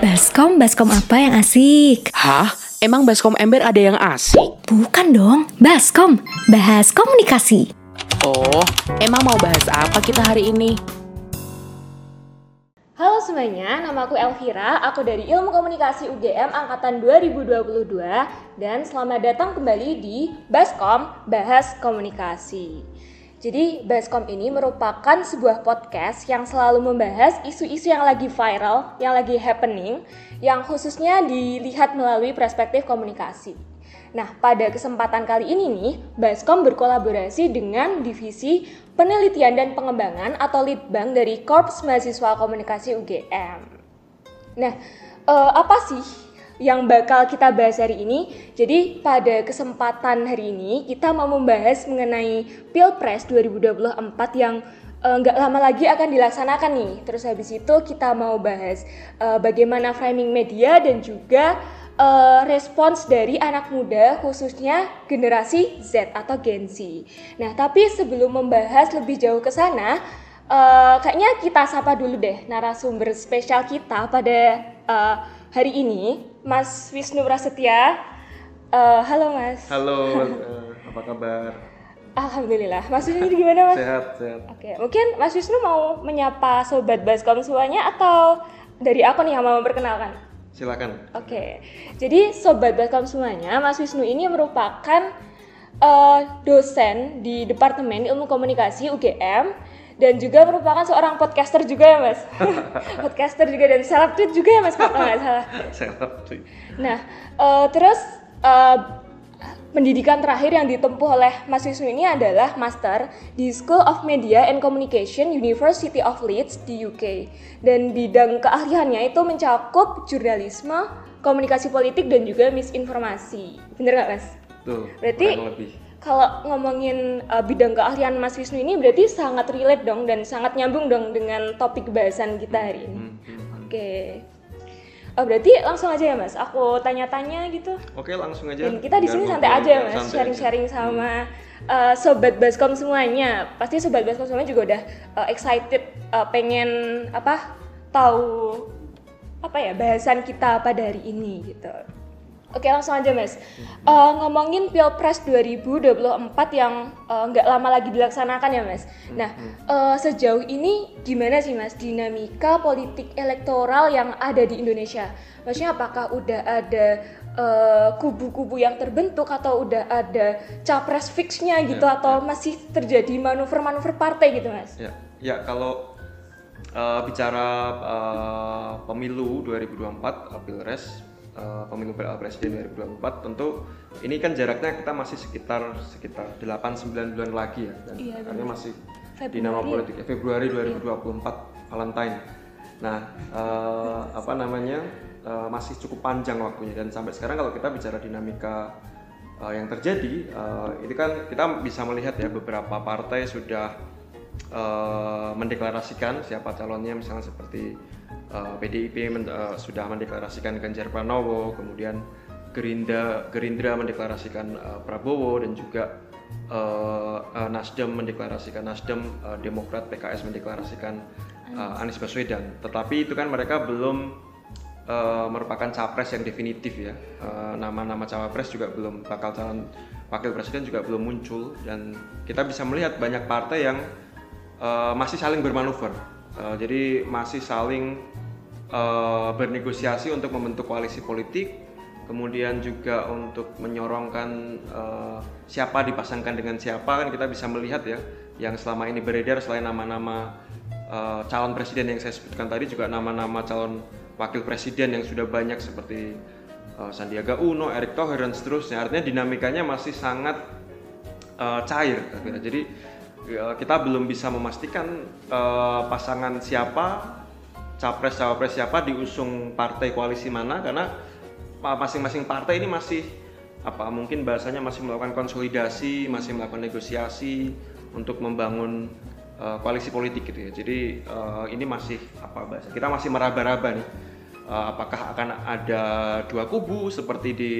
Baskom, baskom apa yang asik? Hah? Emang Baskom Ember ada yang asik? Bukan dong, baskom, bahas komunikasi. Oh, emang mau bahas apa kita hari ini? Halo semuanya, nama aku Elvira, aku dari Ilmu Komunikasi UGM Angkatan 2022 dan selamat datang kembali di Baskom Bahas Komunikasi. Jadi Baskom ini merupakan sebuah podcast yang selalu membahas isu-isu yang lagi viral, yang lagi happening, yang khususnya dilihat melalui perspektif komunikasi. Nah, pada kesempatan kali ini nih, Baskom berkolaborasi dengan Divisi Penelitian dan Pengembangan atau Litbang dari Korps Mahasiswa Komunikasi UGM. Nah, eh, apa sih yang bakal kita bahas hari ini. Jadi pada kesempatan hari ini kita mau membahas mengenai Pilpres 2024 yang eh, nggak uh, lama lagi akan dilaksanakan nih. Terus habis itu kita mau bahas uh, bagaimana framing media dan juga uh, respons dari anak muda khususnya generasi Z atau Gen Z. Nah, tapi sebelum membahas lebih jauh ke sana, uh, kayaknya kita sapa dulu deh narasumber spesial kita pada uh, hari ini Mas Wisnu Prasetya. Uh, halo Mas. Halo, uh, apa kabar? Alhamdulillah. Mas Wisnu gimana Mas? Sehat, sehat. Oke, mungkin Mas Wisnu mau menyapa sobat Baskom semuanya atau dari aku nih yang mau memperkenalkan? Silakan. Oke, jadi sobat Baskom semuanya, Mas Wisnu ini merupakan uh, dosen di Departemen Ilmu Komunikasi UGM dan juga merupakan seorang podcaster juga ya mas podcaster juga dan seleb tweet juga ya mas kalau nggak salah seleb tweet nah uh, terus uh, pendidikan terakhir yang ditempuh oleh Mas Wisnu ini adalah master di School of Media and Communication University of Leeds di UK dan bidang keahliannya itu mencakup jurnalisme, komunikasi politik dan juga misinformasi. Bener nggak mas? Tuh. Berarti lebih kalau ngomongin uh, bidang keahlian Mas Wisnu ini berarti sangat relate dong dan sangat nyambung dong dengan topik bahasan kita hari ini. Hmm, hmm, hmm. Oke. Okay. Oh, berarti langsung aja ya Mas. Aku tanya-tanya gitu. Oke, langsung aja. Dan kita di sini santai aja ya Mas, sharing-sharing sama uh, sobat Baskom semuanya. Pasti sobat Baskom semuanya juga udah uh, excited uh, pengen apa? tahu apa ya bahasan kita pada hari ini gitu. Oke langsung aja mas, uh, ngomongin pilpres 2024 yang eh, nggak uh, lama lagi dilaksanakan ya mas. Nah uh, sejauh ini gimana sih mas dinamika politik elektoral yang ada di Indonesia? Maksudnya apakah udah ada kubu-kubu uh, yang terbentuk atau udah ada capres fixnya gitu ya, atau ya. masih terjadi manuver-manuver partai gitu mas? Ya, ya kalau uh, bicara uh, pemilu 2024 pilpres uh, pemilu presiden 2024 tentu ini kan jaraknya kita masih sekitar sekitar 8-9 bulan lagi ya dan iya, karena masih Februari. di nama politik ya, Februari 2024 iya. Valentine. Nah uh, apa namanya uh, masih cukup panjang waktunya dan sampai sekarang kalau kita bicara dinamika uh, yang terjadi uh, ini kan kita bisa melihat ya beberapa partai sudah uh, mendeklarasikan siapa calonnya misalnya seperti uh, eh, PDIP men, uh, sudah mendeklarasikan Ganjar Pranowo, kemudian Gerindra Gerindra mendeklarasikan uh, Prabowo dan juga uh, uh, Nasdem mendeklarasikan Nasdem, uh, Demokrat PKS mendeklarasikan uh, Anies Baswedan. Tetapi itu kan mereka belum uh, merupakan capres yang definitif ya. Nama-nama cawapres juga belum bakal calon wakil presiden juga belum muncul dan kita bisa melihat banyak partai yang uh, masih saling bermanuver. Uh, jadi masih saling uh, bernegosiasi untuk membentuk koalisi politik, kemudian juga untuk menyorongkan uh, siapa dipasangkan dengan siapa kan kita bisa melihat ya yang selama ini beredar selain nama-nama uh, calon presiden yang saya sebutkan tadi juga nama-nama calon wakil presiden yang sudah banyak seperti uh, Sandiaga Uno, Erick Thohir dan seterusnya. Artinya dinamikanya masih sangat uh, cair. Jadi kita belum bisa memastikan uh, pasangan siapa capres cawapres siapa diusung partai koalisi mana karena masing-masing partai ini masih apa mungkin bahasanya masih melakukan konsolidasi masih melakukan negosiasi untuk membangun uh, koalisi politik gitu ya. Jadi uh, ini masih apa bahasa kita masih meraba-raba nih uh, apakah akan ada dua kubu seperti di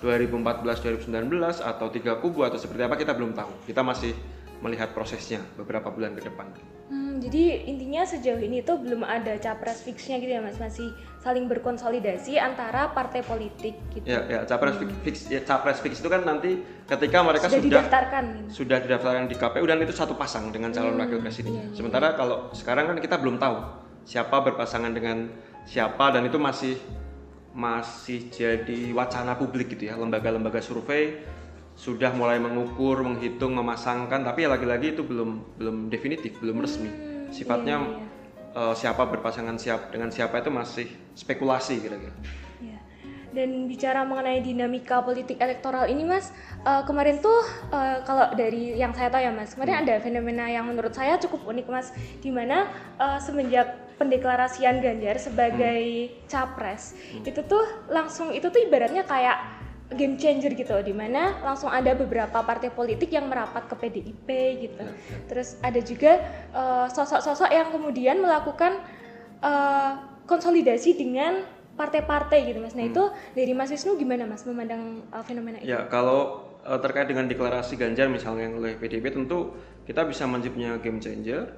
2014 2019 atau tiga kubu atau seperti apa kita belum tahu. Kita masih melihat prosesnya beberapa bulan ke depan. Hmm, jadi intinya sejauh ini tuh belum ada capres fixnya gitu ya mas, masih saling berkonsolidasi antara partai politik gitu. Ya, ya capres fix, ya, capres fix itu kan nanti ketika mereka Sudah sudah didaftarkan sudah didaftarkan di KPU dan itu satu pasang dengan calon Hmm, wakil presidennya. iya, Sementara kalau sekarang kan kita belum tahu siapa berpasangan dengan siapa dan itu masih masih jadi wacana publik gitu ya. Lembaga-lembaga survei sudah mulai mengukur, menghitung, memasangkan, tapi ya lagi-lagi itu belum belum definitif, belum resmi. Sifatnya iya, iya. eh, siapa berpasangan siap dengan siapa itu masih spekulasi kira-kira. Ya. Dan bicara mengenai dinamika politik elektoral ini, Mas, eh, kemarin tuh eh, kalau dari yang saya tahu ya, Mas, kemarin ada fenomena yang menurut saya cukup unik, Mas, di mana eh, semenjak pendeklarasian Ganjar sebagai capres, itu tuh langsung itu tuh ibaratnya kayak game changer gitu, di mana langsung ada beberapa partai politik yang merapat ke PDIP gitu. Terus ada juga eh, sosok-sosok yang kemudian melakukan eh, konsolidasi dengan partai-partai gitu mas. Nah itu dari Mas Wisnu gimana mas memandang uh, fenomena itu? Ya, kalau uh, terkait dengan deklarasi Ganjar misalnya yang oleh PDIP tentu kita bisa menyebutnya game changer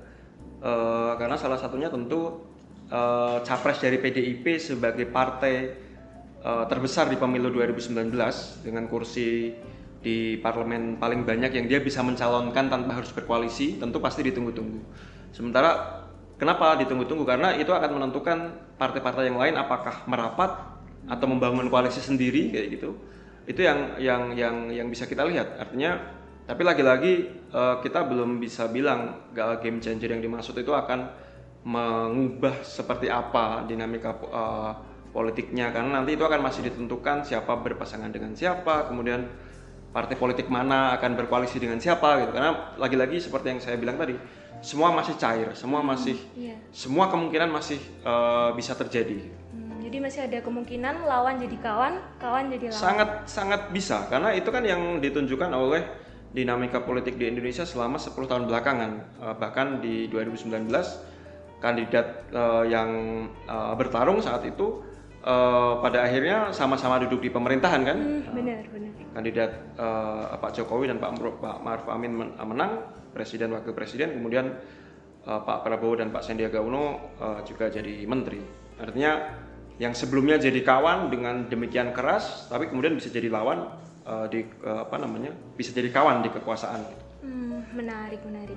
uh, karena salah satunya tentu uh, capres dari PDIP sebagai partai uh, terbesar di pemilu 2019 dengan kursi di parlemen paling banyak yang dia bisa mencalonkan tanpa harus berkoalisi tentu pasti ditunggu-tunggu. Sementara kenapa ditunggu-tunggu? Karena itu akan menentukan partai-partai yang lain apakah merapat atau membangun koalisi sendiri kayak gitu. Itu yang yang yang yang bisa kita lihat. Artinya tapi lagi-lagi eh, kita belum bisa bilang game changer yang dimaksud itu akan mengubah seperti apa dinamika eh, politiknya karena nanti itu akan masih ditentukan siapa berpasangan dengan siapa kemudian partai politik mana akan berkoalisi dengan siapa gitu karena lagi-lagi seperti yang saya bilang tadi semua masih cair semua masih Iya. semua kemungkinan masih eh, bisa terjadi Hmm, jadi masih ada kemungkinan lawan jadi kawan, kawan jadi lawan. sangat sangat bisa karena itu kan yang ditunjukkan oleh dinamika politik di Indonesia selama 10 tahun belakangan Eh, bahkan di 2019 kandidat eh, yang eh, bertarung saat itu eh, pada akhirnya sama-sama duduk di pemerintahan kan Hmm, benar, benar. kandidat eh, Pak Jokowi dan Pak, Pak Maruf Amin men- menang presiden wakil presiden kemudian eh, Pak Prabowo dan Pak Sandiaga Uno eh, juga jadi menteri artinya yang sebelumnya jadi kawan dengan demikian keras tapi kemudian bisa jadi lawan eh, di eh, apa namanya bisa jadi kawan di kekuasaan Hmm, menarik, menarik.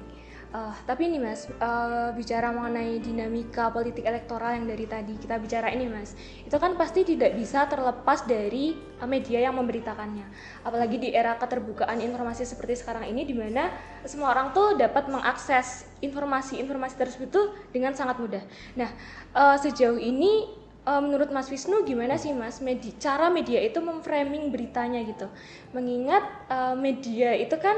Eh, tapi ini mas, eh, bicara mengenai dinamika politik elektoral yang dari tadi kita bicara ini mas, itu kan pasti tidak bisa terlepas dari eh, media yang memberitakannya. Apalagi di era keterbukaan informasi seperti sekarang ini, di mana semua orang tuh dapat mengakses informasi-informasi tersebut tuh dengan sangat mudah. Nah, eh, sejauh ini Eh, menurut Mas Wisnu gimana sih Mas? Medi cara media itu memframing beritanya gitu. Mengingat eh, media itu kan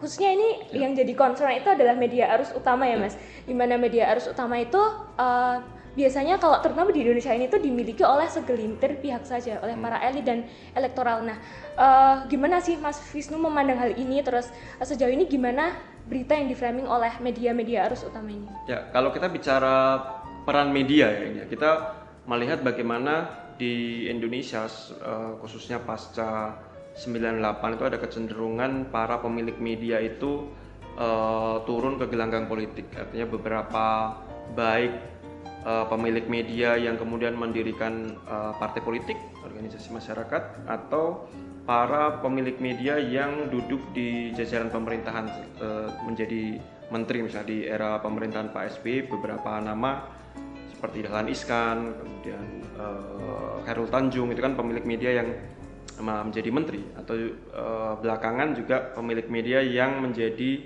khususnya ini yang jadi concern itu adalah media arus utama ya Mas. Di mana media arus utama itu eh, biasanya kalau terutama di Indonesia ini tuh dimiliki oleh segelintir pihak saja oleh para elit dan elektoral. Nah eh, gimana sih Mas Wisnu memandang hal ini? Terus eh, sejauh ini gimana berita yang diframing oleh media-media arus utama ini? Ya, kalau kita bicara peran media ya, ya, kita melihat bagaimana di Indonesia eh, khususnya pasca 98 itu ada kecenderungan para pemilik media itu eh, turun ke gelanggang politik. Artinya beberapa baik eh, pemilik media yang kemudian mendirikan eh, partai politik, organisasi masyarakat atau para pemilik media yang duduk di jajaran pemerintahan eh, menjadi menteri misalnya di era pemerintahan Pak SBY beberapa nama seperti Dahlan Iskan, kemudian eh, Khairul Tanjung itu kan pemilik media yang menjadi menteri. Atau eh, belakangan juga pemilik media yang menjadi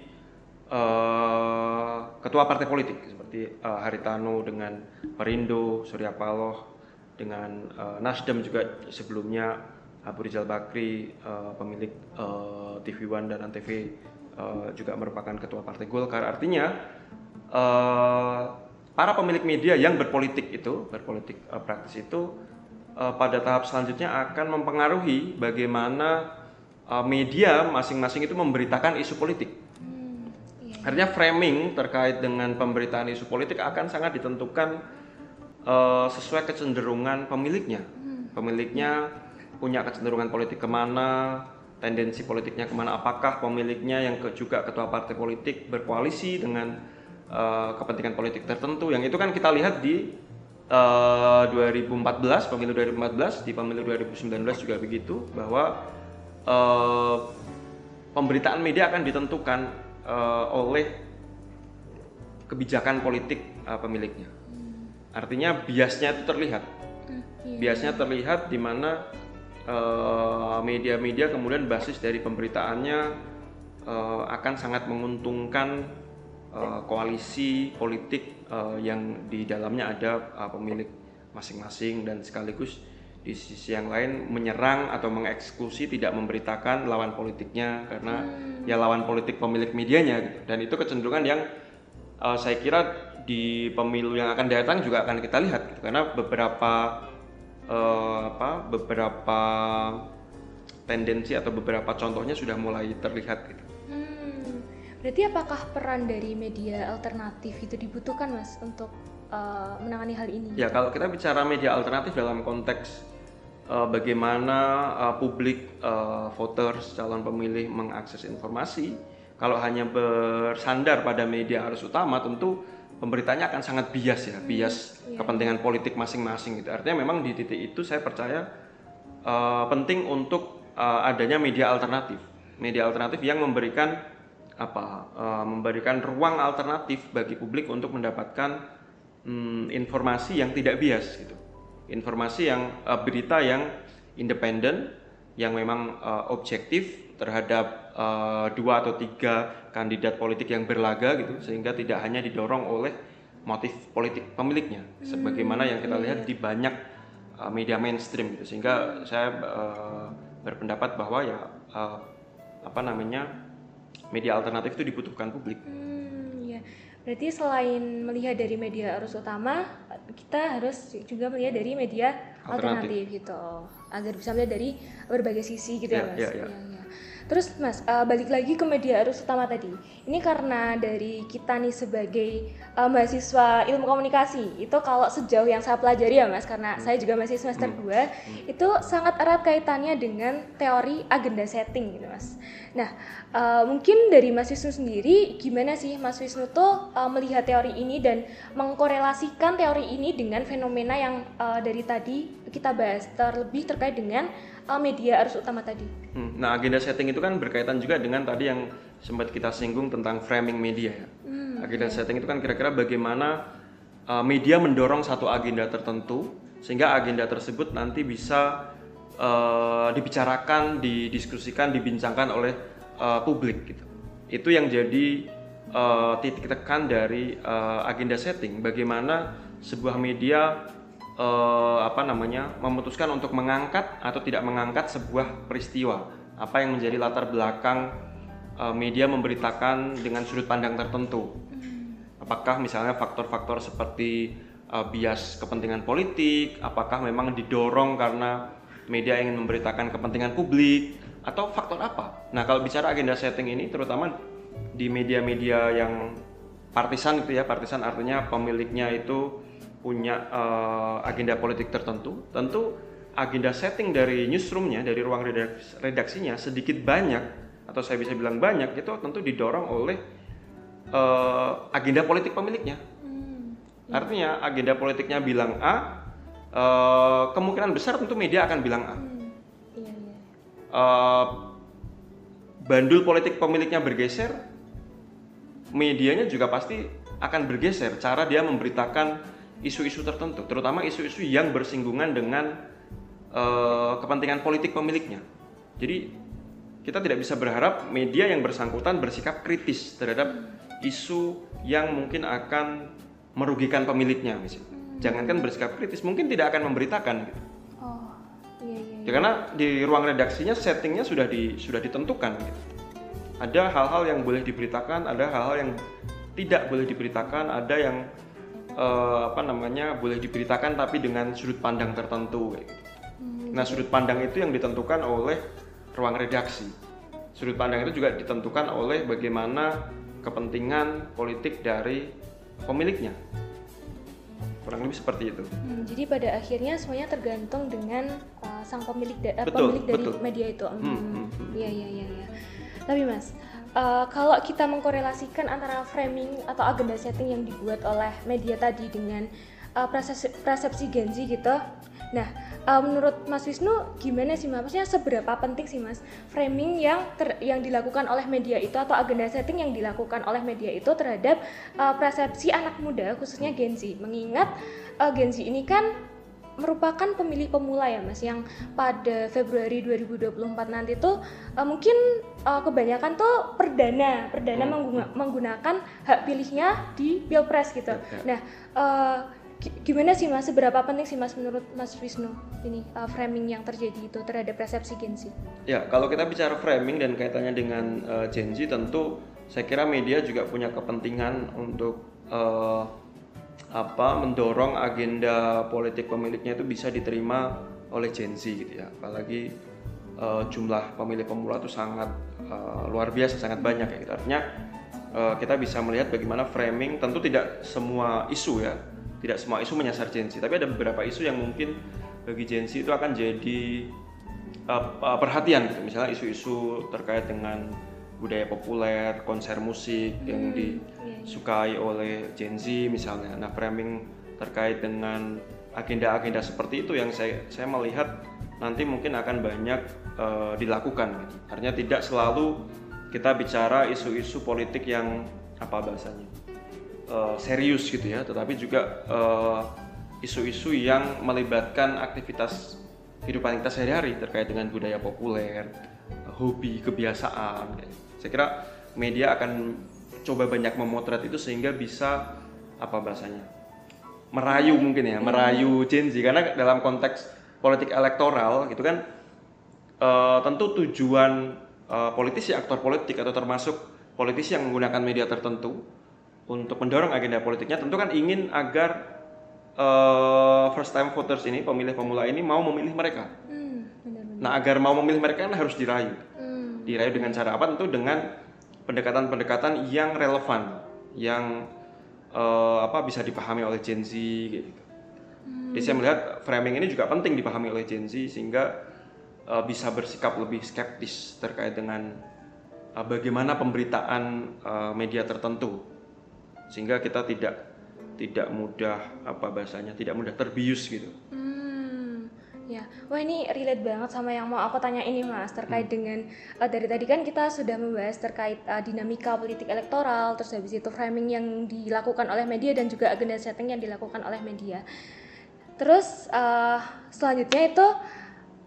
eh, ketua partai politik. Seperti eh, Haritano dengan Perindo, Surya Paloh dengan eh, Nasdem juga sebelumnya Abu Rizal Bakri eh, pemilik eh, TV One dan Antv eh, juga merupakan ketua partai Golkar. Artinya eh, para pemilik media yang berpolitik itu berpolitik eh, praktis itu eh, pada tahap selanjutnya akan mempengaruhi bagaimana eh, media masing-masing itu memberitakan isu politik Artinya framing terkait dengan pemberitaan isu politik akan sangat ditentukan eh, sesuai kecenderungan pemiliknya. Pemiliknya punya kecenderungan politik ke mana, tendensi politiknya ke mana. Apakah pemiliknya yang juga ketua partai politik berkoalisi dengan eh, kepentingan politik tertentu yang itu kan kita lihat di eh, 2014 pemilu 2014 di pemilu 2019 juga begitu bahwa eh, pemberitaan media akan ditentukan eh, oleh kebijakan politik eh, pemiliknya. Artinya biasnya itu terlihat. Biasnya terlihat di mana eh, media-media kemudian basis dari pemberitaannya eh, akan sangat menguntungkan eh, koalisi politik eh, yang di dalamnya ada eh, pemilik masing-masing dan sekaligus di sisi yang lain menyerang atau mengeksekusi tidak memberitakan lawan politiknya karena ya lawan politik pemilik medianya gitu. dan itu kecenderungan yang eh, saya kira di pemilu yang akan datang juga akan kita lihat gitu. karena beberapa eh, apa beberapa tendensi atau beberapa contohnya sudah mulai terlihat gitu. Hmm, berarti apakah peran dari media alternatif itu dibutuhkan mas untuk uh, menangani hal ini? Ya kalau kita bicara media alternatif dalam konteks eh, bagaimana eh, publik eh, voters calon pemilih mengakses informasi, kalau hanya bersandar pada media arus utama tentu pemberitanya akan sangat bias ya, bias kepentingan politik masing-masing gitu. Artinya memang di titik itu saya percaya eh, penting untuk eh, adanya media alternatif, media alternatif yang memberikan apa, eh, memberikan ruang alternatif bagi publik untuk mendapatkan hmm, informasi yang tidak bias gitu, informasi yang eh, berita yang independen, yang memang eh, objektif terhadap eh, dua atau tiga kandidat politik yang berlaga gitu, sehingga tidak hanya didorong oleh motif politik pemiliknya, sebagaimana yang kita lihat di banyak uh, media mainstream gitu. Sehingga saya uh, berpendapat bahwa ya uh, apa namanya media alternatif itu dibutuhkan publik Hmm, ya. Berarti selain melihat dari media arus utama, kita harus juga melihat dari media Alternatif. alternatif, gitu, agar bisa melihat dari berbagai sisi gitu ya, Ya, mas. ya, ya. Iya, iya. Terus mas, eh, balik lagi ke media arus utama tadi. Ini karena dari kita nih sebagai eh, mahasiswa ilmu komunikasi, itu kalau sejauh yang saya pelajari ya mas, karena Hmm. saya juga masih semester 2, itu sangat erat kaitannya dengan teori agenda setting gitu mas. Nah, eh, mungkin dari Mas Wisnu sendiri, gimana sih Mas Wisnu tuh eh, melihat teori ini dan mengkorelasikan teori ini dengan fenomena yang eh, dari tadi kita bahas terlebih terkait dengan eh, media arus utama tadi. Hmm, nah agenda setting itu kan berkaitan juga dengan tadi yang sempat kita singgung tentang framing media ya. Agenda setting itu kan kira-kira bagaimana uh, media mendorong satu agenda tertentu sehingga agenda tersebut nanti bisa uh, dibicarakan didiskusikan dibincangkan oleh uh, publik gitu. Itu yang jadi uh, titik tekan dari uh, agenda setting. Bagaimana sebuah media eh, apa namanya memutuskan untuk mengangkat atau tidak mengangkat sebuah peristiwa. Apa yang menjadi latar belakang eh, media memberitakan dengan sudut pandang tertentu. Apakah misalnya faktor-faktor seperti eh, bias kepentingan politik apakah memang didorong karena media ingin memberitakan kepentingan publik atau faktor apa? Nah kalau bicara agenda setting ini terutama di media-media yang partisan itu ya partisan artinya pemiliknya itu punya eh, agenda politik tertentu tentu agenda setting dari newsroomnya dari ruang redaks- redaksinya sedikit banyak atau saya bisa bilang banyak itu tentu didorong oleh eh, agenda politik pemiliknya. Artinya agenda politiknya bilang A eh, kemungkinan besar tentu media akan bilang A. Iya, iya. Eh, bandul politik pemiliknya bergeser, medianya juga pasti akan bergeser. Cara dia memberitakan isu-isu tertentu, terutama isu-isu yang bersinggungan dengan eh, kepentingan politik pemiliknya. Jadi kita tidak bisa berharap media yang bersangkutan bersikap kritis terhadap isu yang mungkin akan merugikan pemiliknya, misalnya. Jangankan bersikap kritis, mungkin tidak akan memberitakan. Gitu. Oh, iya iya. Ya, karena di ruang redaksinya settingnya sudah di sudah ditentukan. gitu. Ada hal-hal yang boleh diberitakan, ada hal-hal yang tidak boleh diberitakan, ada yang eh, apa namanya boleh diberitakan tapi dengan sudut pandang tertentu. kayak gitu. Nah sudut pandang itu yang ditentukan oleh ruang redaksi. Sudut pandang itu juga ditentukan oleh bagaimana kepentingan politik dari pemiliknya. Kurang lebih seperti itu. Hmm, jadi pada akhirnya semuanya tergantung dengan uh, sang pemilik da- eh, Betul, pemilik dari betul. media itu. Hmm, Hmm, hmm, hmm. Iya iya iya. iya. Tapi mas, uh, kalau kita mengkorelasikan antara framing atau agenda setting yang dibuat oleh media tadi dengan uh, persepsi, persepsi Gen Z gitu. Nah, uh, menurut Mas Wisnu gimana sih Mas? Maksudnya seberapa penting sih Mas framing yang ter, yang dilakukan oleh media itu atau agenda setting yang dilakukan oleh media itu terhadap uh, persepsi anak muda khususnya Gen Z? Mengingat uh, Gen Z ini kan merupakan pemilih pemula ya Mas yang pada Februari 2024 nanti tuh uh, mungkin uh, kebanyakan tuh perdana perdana hmm. menggunakan hak pilihnya di Pilpres gitu. Ya, ya. Nah, uh, gimana sih Mas seberapa penting sih Mas menurut Mas Wisnu ini uh, framing yang terjadi itu terhadap persepsi Gen Z? Ya, kalau kita bicara framing dan kaitannya dengan uh, Gen Z tentu saya kira media juga punya kepentingan untuk uh, apa mendorong agenda politik pemiliknya itu bisa diterima oleh Gen Z gitu ya. Apalagi uh, jumlah pemilih pemula itu sangat uh, luar biasa sangat banyak ya. Gitu. artinya uh, kita bisa melihat bagaimana framing tentu tidak semua isu ya tidak semua isu menyasar Gen Z tapi ada beberapa isu yang mungkin bagi Gen Z itu akan jadi uh, perhatian gitu. Misalnya isu-isu terkait dengan budaya populer, konser musik hmm, yang disukai oleh Gen Z misalnya. Nah, framing terkait dengan agenda-agenda seperti itu yang saya saya melihat nanti mungkin akan banyak uh, dilakukan. Gitu. Artinya tidak selalu kita bicara isu-isu politik yang apa bahasanya uh, serius gitu ya, tetapi juga isu isu-isu yang melibatkan aktivitas kehidupan kita sehari-hari terkait dengan budaya populer, hobi, kebiasaan. Saya kira media akan coba banyak memotret itu sehingga bisa apa bahasanya merayu mungkin ya merayu Gen Z. Karena dalam konteks politik elektoral gitu kan uh, tentu tujuan uh, politisi aktor politik atau termasuk politisi yang menggunakan media tertentu untuk mendorong agenda politiknya tentu kan ingin agar uh, first time voters ini pemilih pemula ini mau memilih mereka. Hmm, benar -benar. Nah agar mau memilih mereka kan harus dirayu. Dirayu dengan cara apa? Tentu dengan pendekatan-pendekatan yang relevan yang uh, apa bisa dipahami oleh Gen Z gitu. Hmm. Jadi saya melihat framing ini juga penting dipahami oleh Gen Z sehingga uh, bisa bersikap lebih skeptis terkait dengan uh, bagaimana pemberitaan uh, media tertentu sehingga kita tidak tidak mudah apa bahasanya tidak mudah terbius gitu. Hmm Ya, wah ini relate banget sama yang mau aku tanya ini mas terkait hmm. dengan uh, dari tadi kan kita sudah membahas terkait uh, dinamika politik elektoral, terus habis itu framing yang dilakukan oleh media dan juga agenda setting yang dilakukan oleh media. Terus uh, selanjutnya itu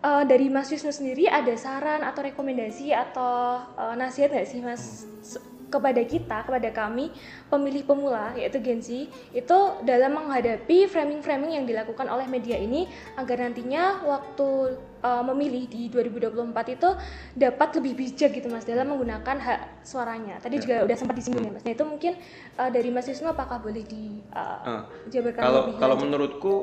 uh, dari Mas Wisnu sendiri ada saran atau rekomendasi atau uh, nasihat nggak sih mas kepada kita, kepada kami pemilih pemula yaitu Gen Z itu dalam menghadapi framing-framing yang dilakukan oleh media ini agar nantinya waktu uh, memilih di 2024 itu dapat lebih bijak gitu Mas dalam menggunakan hak suaranya. Tadi ya. juga udah sempat disinggung ya Mas. Nah, itu mungkin uh, dari Mas Wisnu apakah boleh dijabarkan uh, kalau lebih kalau menurutku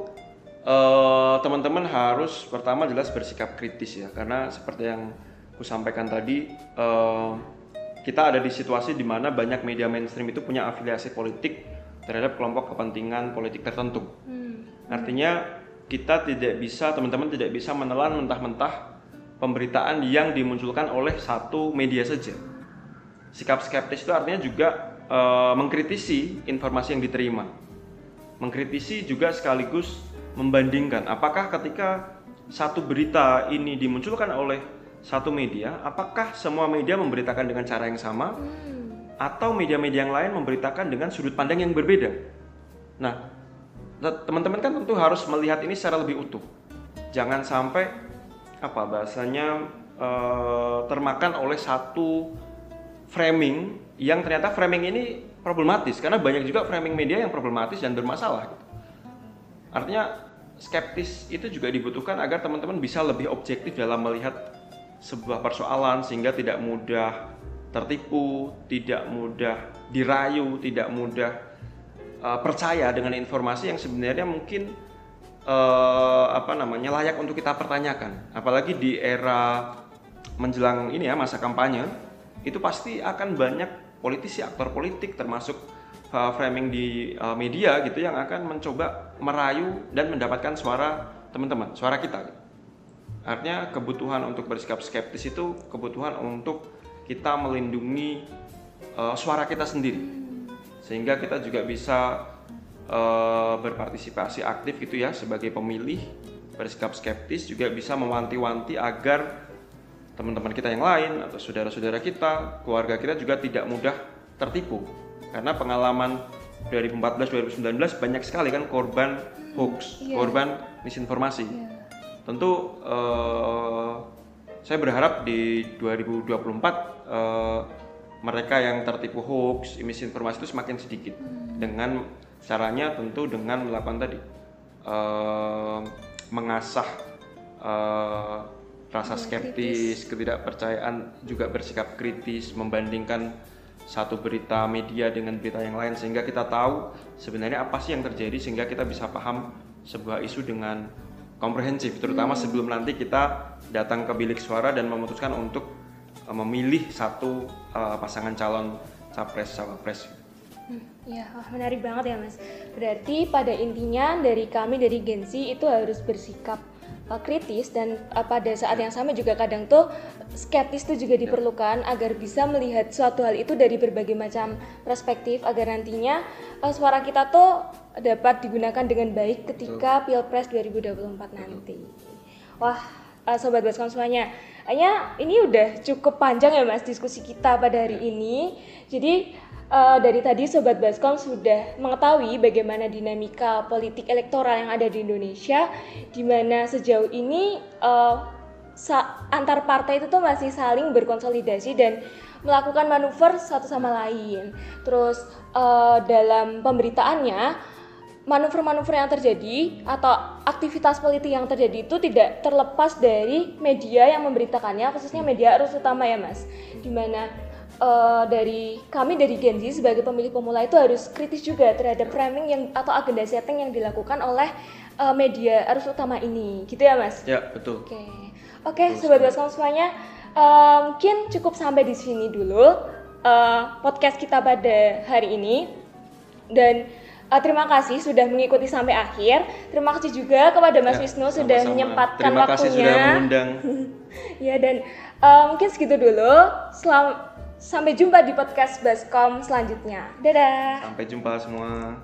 uh, teman-teman harus pertama jelas bersikap kritis ya karena seperti yang aku sampaikan tadi uh, kita ada di situasi di mana banyak media mainstream itu punya afiliasi politik terhadap kelompok kepentingan politik tertentu. Hmm. Artinya kita tidak bisa, teman-teman tidak bisa menelan mentah-mentah pemberitaan yang dimunculkan oleh satu media saja. Sikap skeptis itu artinya juga e, mengkritisi informasi yang diterima. Mengkritisi juga sekaligus membandingkan apakah ketika satu berita ini dimunculkan oleh satu media, apakah semua media memberitakan dengan cara yang sama hmm. atau media-media yang lain memberitakan dengan sudut pandang yang berbeda? Nah, teman-teman kan tentu harus melihat ini secara lebih utuh. Jangan sampai apa bahasanya uh, termakan oleh satu framing yang ternyata framing ini problematis karena banyak juga framing media yang problematis dan bermasalah gitu. Artinya skeptis itu juga dibutuhkan agar teman-teman bisa lebih objektif dalam melihat sebuah persoalan sehingga tidak mudah tertipu, tidak mudah dirayu, tidak mudah uh, percaya dengan informasi yang sebenarnya mungkin uh, apa namanya layak untuk kita pertanyakan. Apalagi di era menjelang ini ya masa kampanye, itu pasti akan banyak politisi, aktor politik termasuk uh, framing di uh, media gitu yang akan mencoba merayu dan mendapatkan suara teman-teman, suara kita. Gitu. Artinya kebutuhan untuk bersikap skeptis itu kebutuhan untuk kita melindungi uh, suara kita sendiri sehingga kita juga bisa uh, berpartisipasi aktif gitu ya sebagai pemilih bersikap skeptis juga bisa mewanti-wanti agar teman-teman kita yang lain atau saudara-saudara kita, keluarga kita juga tidak mudah tertipu. Karena pengalaman 2014-2019 banyak sekali kan korban hoax, Iya. korban misinformasi. Tentu eh, saya berharap di 2024 eh, mereka yang tertipu hoax, misinformasi itu semakin sedikit. Dengan caranya tentu dengan melakukan tadi eh, mengasah eh, rasa skeptis, ketidakpercayaan, juga bersikap kritis, membandingkan satu berita media dengan berita yang lain sehingga kita tahu sebenarnya apa sih yang terjadi sehingga kita bisa paham sebuah isu dengan komprehensif terutama sebelum nanti kita datang ke bilik suara dan memutuskan untuk uh, memilih satu uh, pasangan calon capres cawapres. Ya, wah, menarik banget ya Mas. Berarti pada intinya dari kami dari Gensi itu harus bersikap uh, kritis dan uh, pada saat yang sama juga kadang tuh skeptis itu juga diperlukan agar bisa melihat suatu hal itu dari berbagai macam perspektif agar nantinya uh, suara kita tuh dapat digunakan dengan baik ketika Pilpres 2024 nanti. Wah, uh, sobat Baskom semuanya, hanya ini udah cukup panjang ya Mas diskusi kita pada hari ini. Jadi Eh, dari tadi Sobat Baskom sudah mengetahui bagaimana dinamika politik elektoral yang ada di Indonesia, di mana sejauh ini sa- antar partai itu tuh masih saling berkonsolidasi dan melakukan manuver satu sama lain. Terus eh, dalam pemberitaannya manuver-manuver yang terjadi atau aktivitas politik yang terjadi itu tidak terlepas dari media yang memberitakannya, khususnya media arus utama ya mas, di mana eh, dari kami dari Gen Z sebagai pemilih pemula itu harus kritis juga terhadap framing yang atau agenda setting yang dilakukan oleh eh, media arus utama ini, gitu ya mas? Ya betul. Oke, oke, sobat baskom semuanya, eh, mungkin cukup sampai di sini dulu eh, podcast kita pada hari ini. Dan eh, terima kasih sudah mengikuti sampai akhir. Terima kasih juga kepada Mas Ya, Wisnu sudah menyempatkan Terima kasih waktunya. sudah mengundang. ya dan eh, mungkin segitu dulu. Selam- sampai jumpa di podcast Baskom selanjutnya. Dadah. Sampai jumpa semua.